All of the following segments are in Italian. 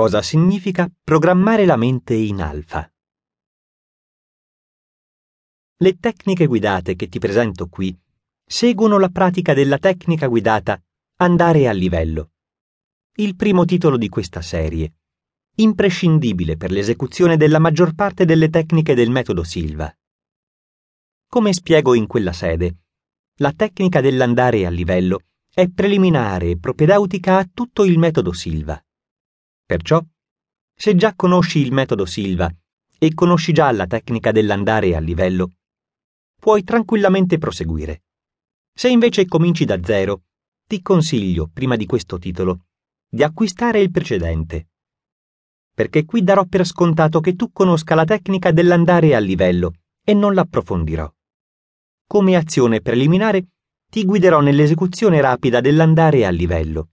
Cosa significa programmare la mente in alfa? Le tecniche guidate che ti presento qui seguono la pratica della tecnica guidata Andare a livello. Il primo titolo di questa serie, imprescindibile per l'esecuzione della maggior parte delle tecniche del metodo Silva. Come spiego in quella sede, la tecnica dell'andare a livello è preliminare e propedeutica a tutto il metodo Silva. Perciò, se già conosci il metodo Silva e conosci già la tecnica dell'andare a livello, puoi tranquillamente proseguire. Se invece cominci da zero, ti consiglio, prima di questo titolo, di acquistare il precedente. Perché qui darò per scontato che tu conosca la tecnica dell'andare a livello e non l'approfondirò. Come azione preliminare, ti guiderò nell'esecuzione rapida dell'andare a livello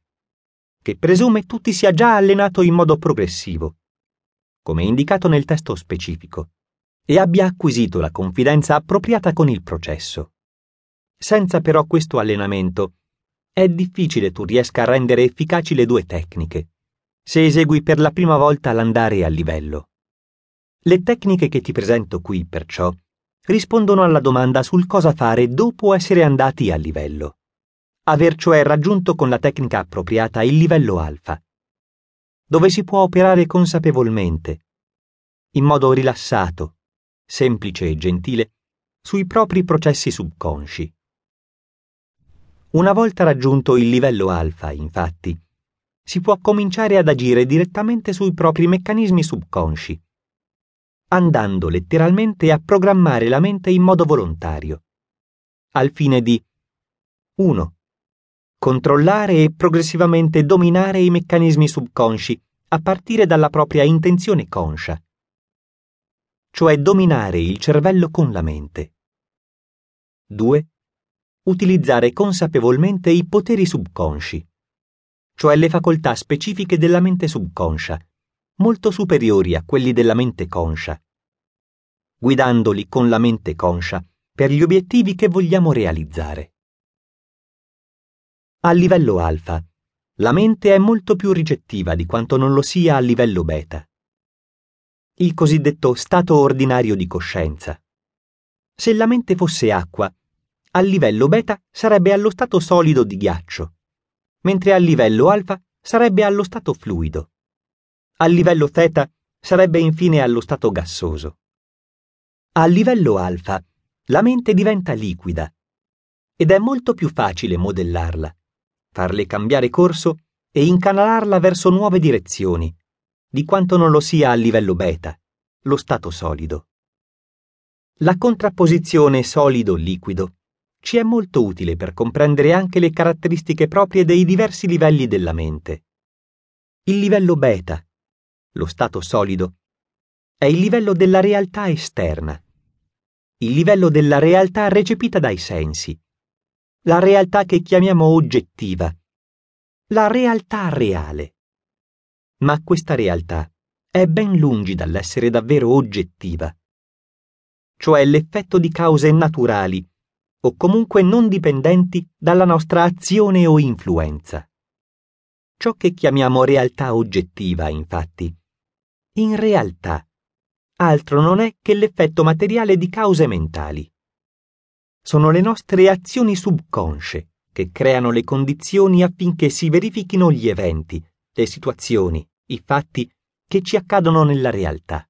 che presume tu ti sia già allenato in modo progressivo, come indicato nel testo specifico, e abbia acquisito la confidenza appropriata con il processo. Senza però questo allenamento, è difficile tu riesca a rendere efficaci le due tecniche, se esegui per la prima volta l'andare a livello. Le tecniche che ti presento qui, perciò, rispondono alla domanda sul cosa fare dopo essere andati a livello aver cioè raggiunto con la tecnica appropriata il livello alfa, dove si può operare consapevolmente, in modo rilassato, semplice e gentile, sui propri processi subconsci. Una volta raggiunto il livello alfa, infatti, si può cominciare ad agire direttamente sui propri meccanismi subconsci, andando letteralmente a programmare la mente in modo volontario, al fine di 1 controllare e progressivamente dominare i meccanismi subconsci a partire dalla propria intenzione conscia, cioè dominare il cervello con la mente. 2. Utilizzare consapevolmente i poteri subconsci, cioè le facoltà specifiche della mente subconscia, molto superiori a quelli della mente conscia, guidandoli con la mente conscia per gli obiettivi che vogliamo realizzare. A livello alfa, la mente è molto più ricettiva di quanto non lo sia a livello beta. Il cosiddetto stato ordinario di coscienza. Se la mente fosse acqua, a livello beta sarebbe allo stato solido di ghiaccio, mentre a livello alfa sarebbe allo stato fluido. A livello theta sarebbe infine allo stato gassoso. A livello alfa, la mente diventa liquida ed è molto più facile modellarla farle cambiare corso e incanalarla verso nuove direzioni, di quanto non lo sia a livello beta, lo stato solido. La contrapposizione solido-liquido ci è molto utile per comprendere anche le caratteristiche proprie dei diversi livelli della mente. Il livello beta, lo stato solido, è il livello della realtà esterna, il livello della realtà recepita dai sensi, la realtà che chiamiamo oggettiva, la realtà reale. Ma questa realtà è ben lungi dall'essere davvero oggettiva, cioè l'effetto di cause naturali o comunque non dipendenti dalla nostra azione o influenza. Ciò che chiamiamo realtà oggettiva, infatti, in realtà altro non è che l'effetto materiale di cause mentali sono le nostre azioni subconsce che creano le condizioni affinché si verifichino gli eventi, le situazioni, i fatti che ci accadono nella realtà.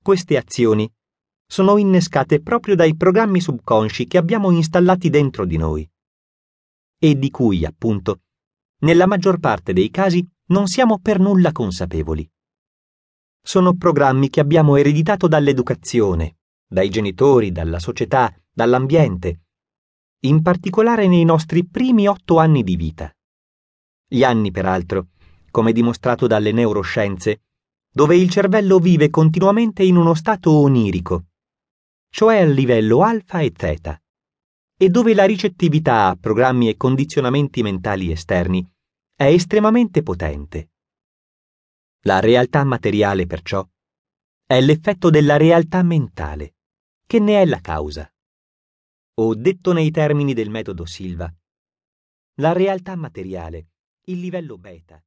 Queste azioni sono innescate proprio dai programmi subconsci che abbiamo installati dentro di noi e di cui, appunto, nella maggior parte dei casi non siamo per nulla consapevoli. Sono programmi che abbiamo ereditato dall'educazione, dai genitori, dalla società, dall'ambiente, in particolare nei nostri primi otto anni di vita. Gli anni, peraltro, come dimostrato dalle neuroscienze, dove il cervello vive continuamente in uno stato onirico, cioè a livello alfa e theta, e dove la ricettività a programmi e condizionamenti mentali esterni è estremamente potente. La realtà materiale, perciò, è l'effetto della realtà mentale, che ne è la causa o detto nei termini del metodo Silva. La realtà materiale, il livello beta,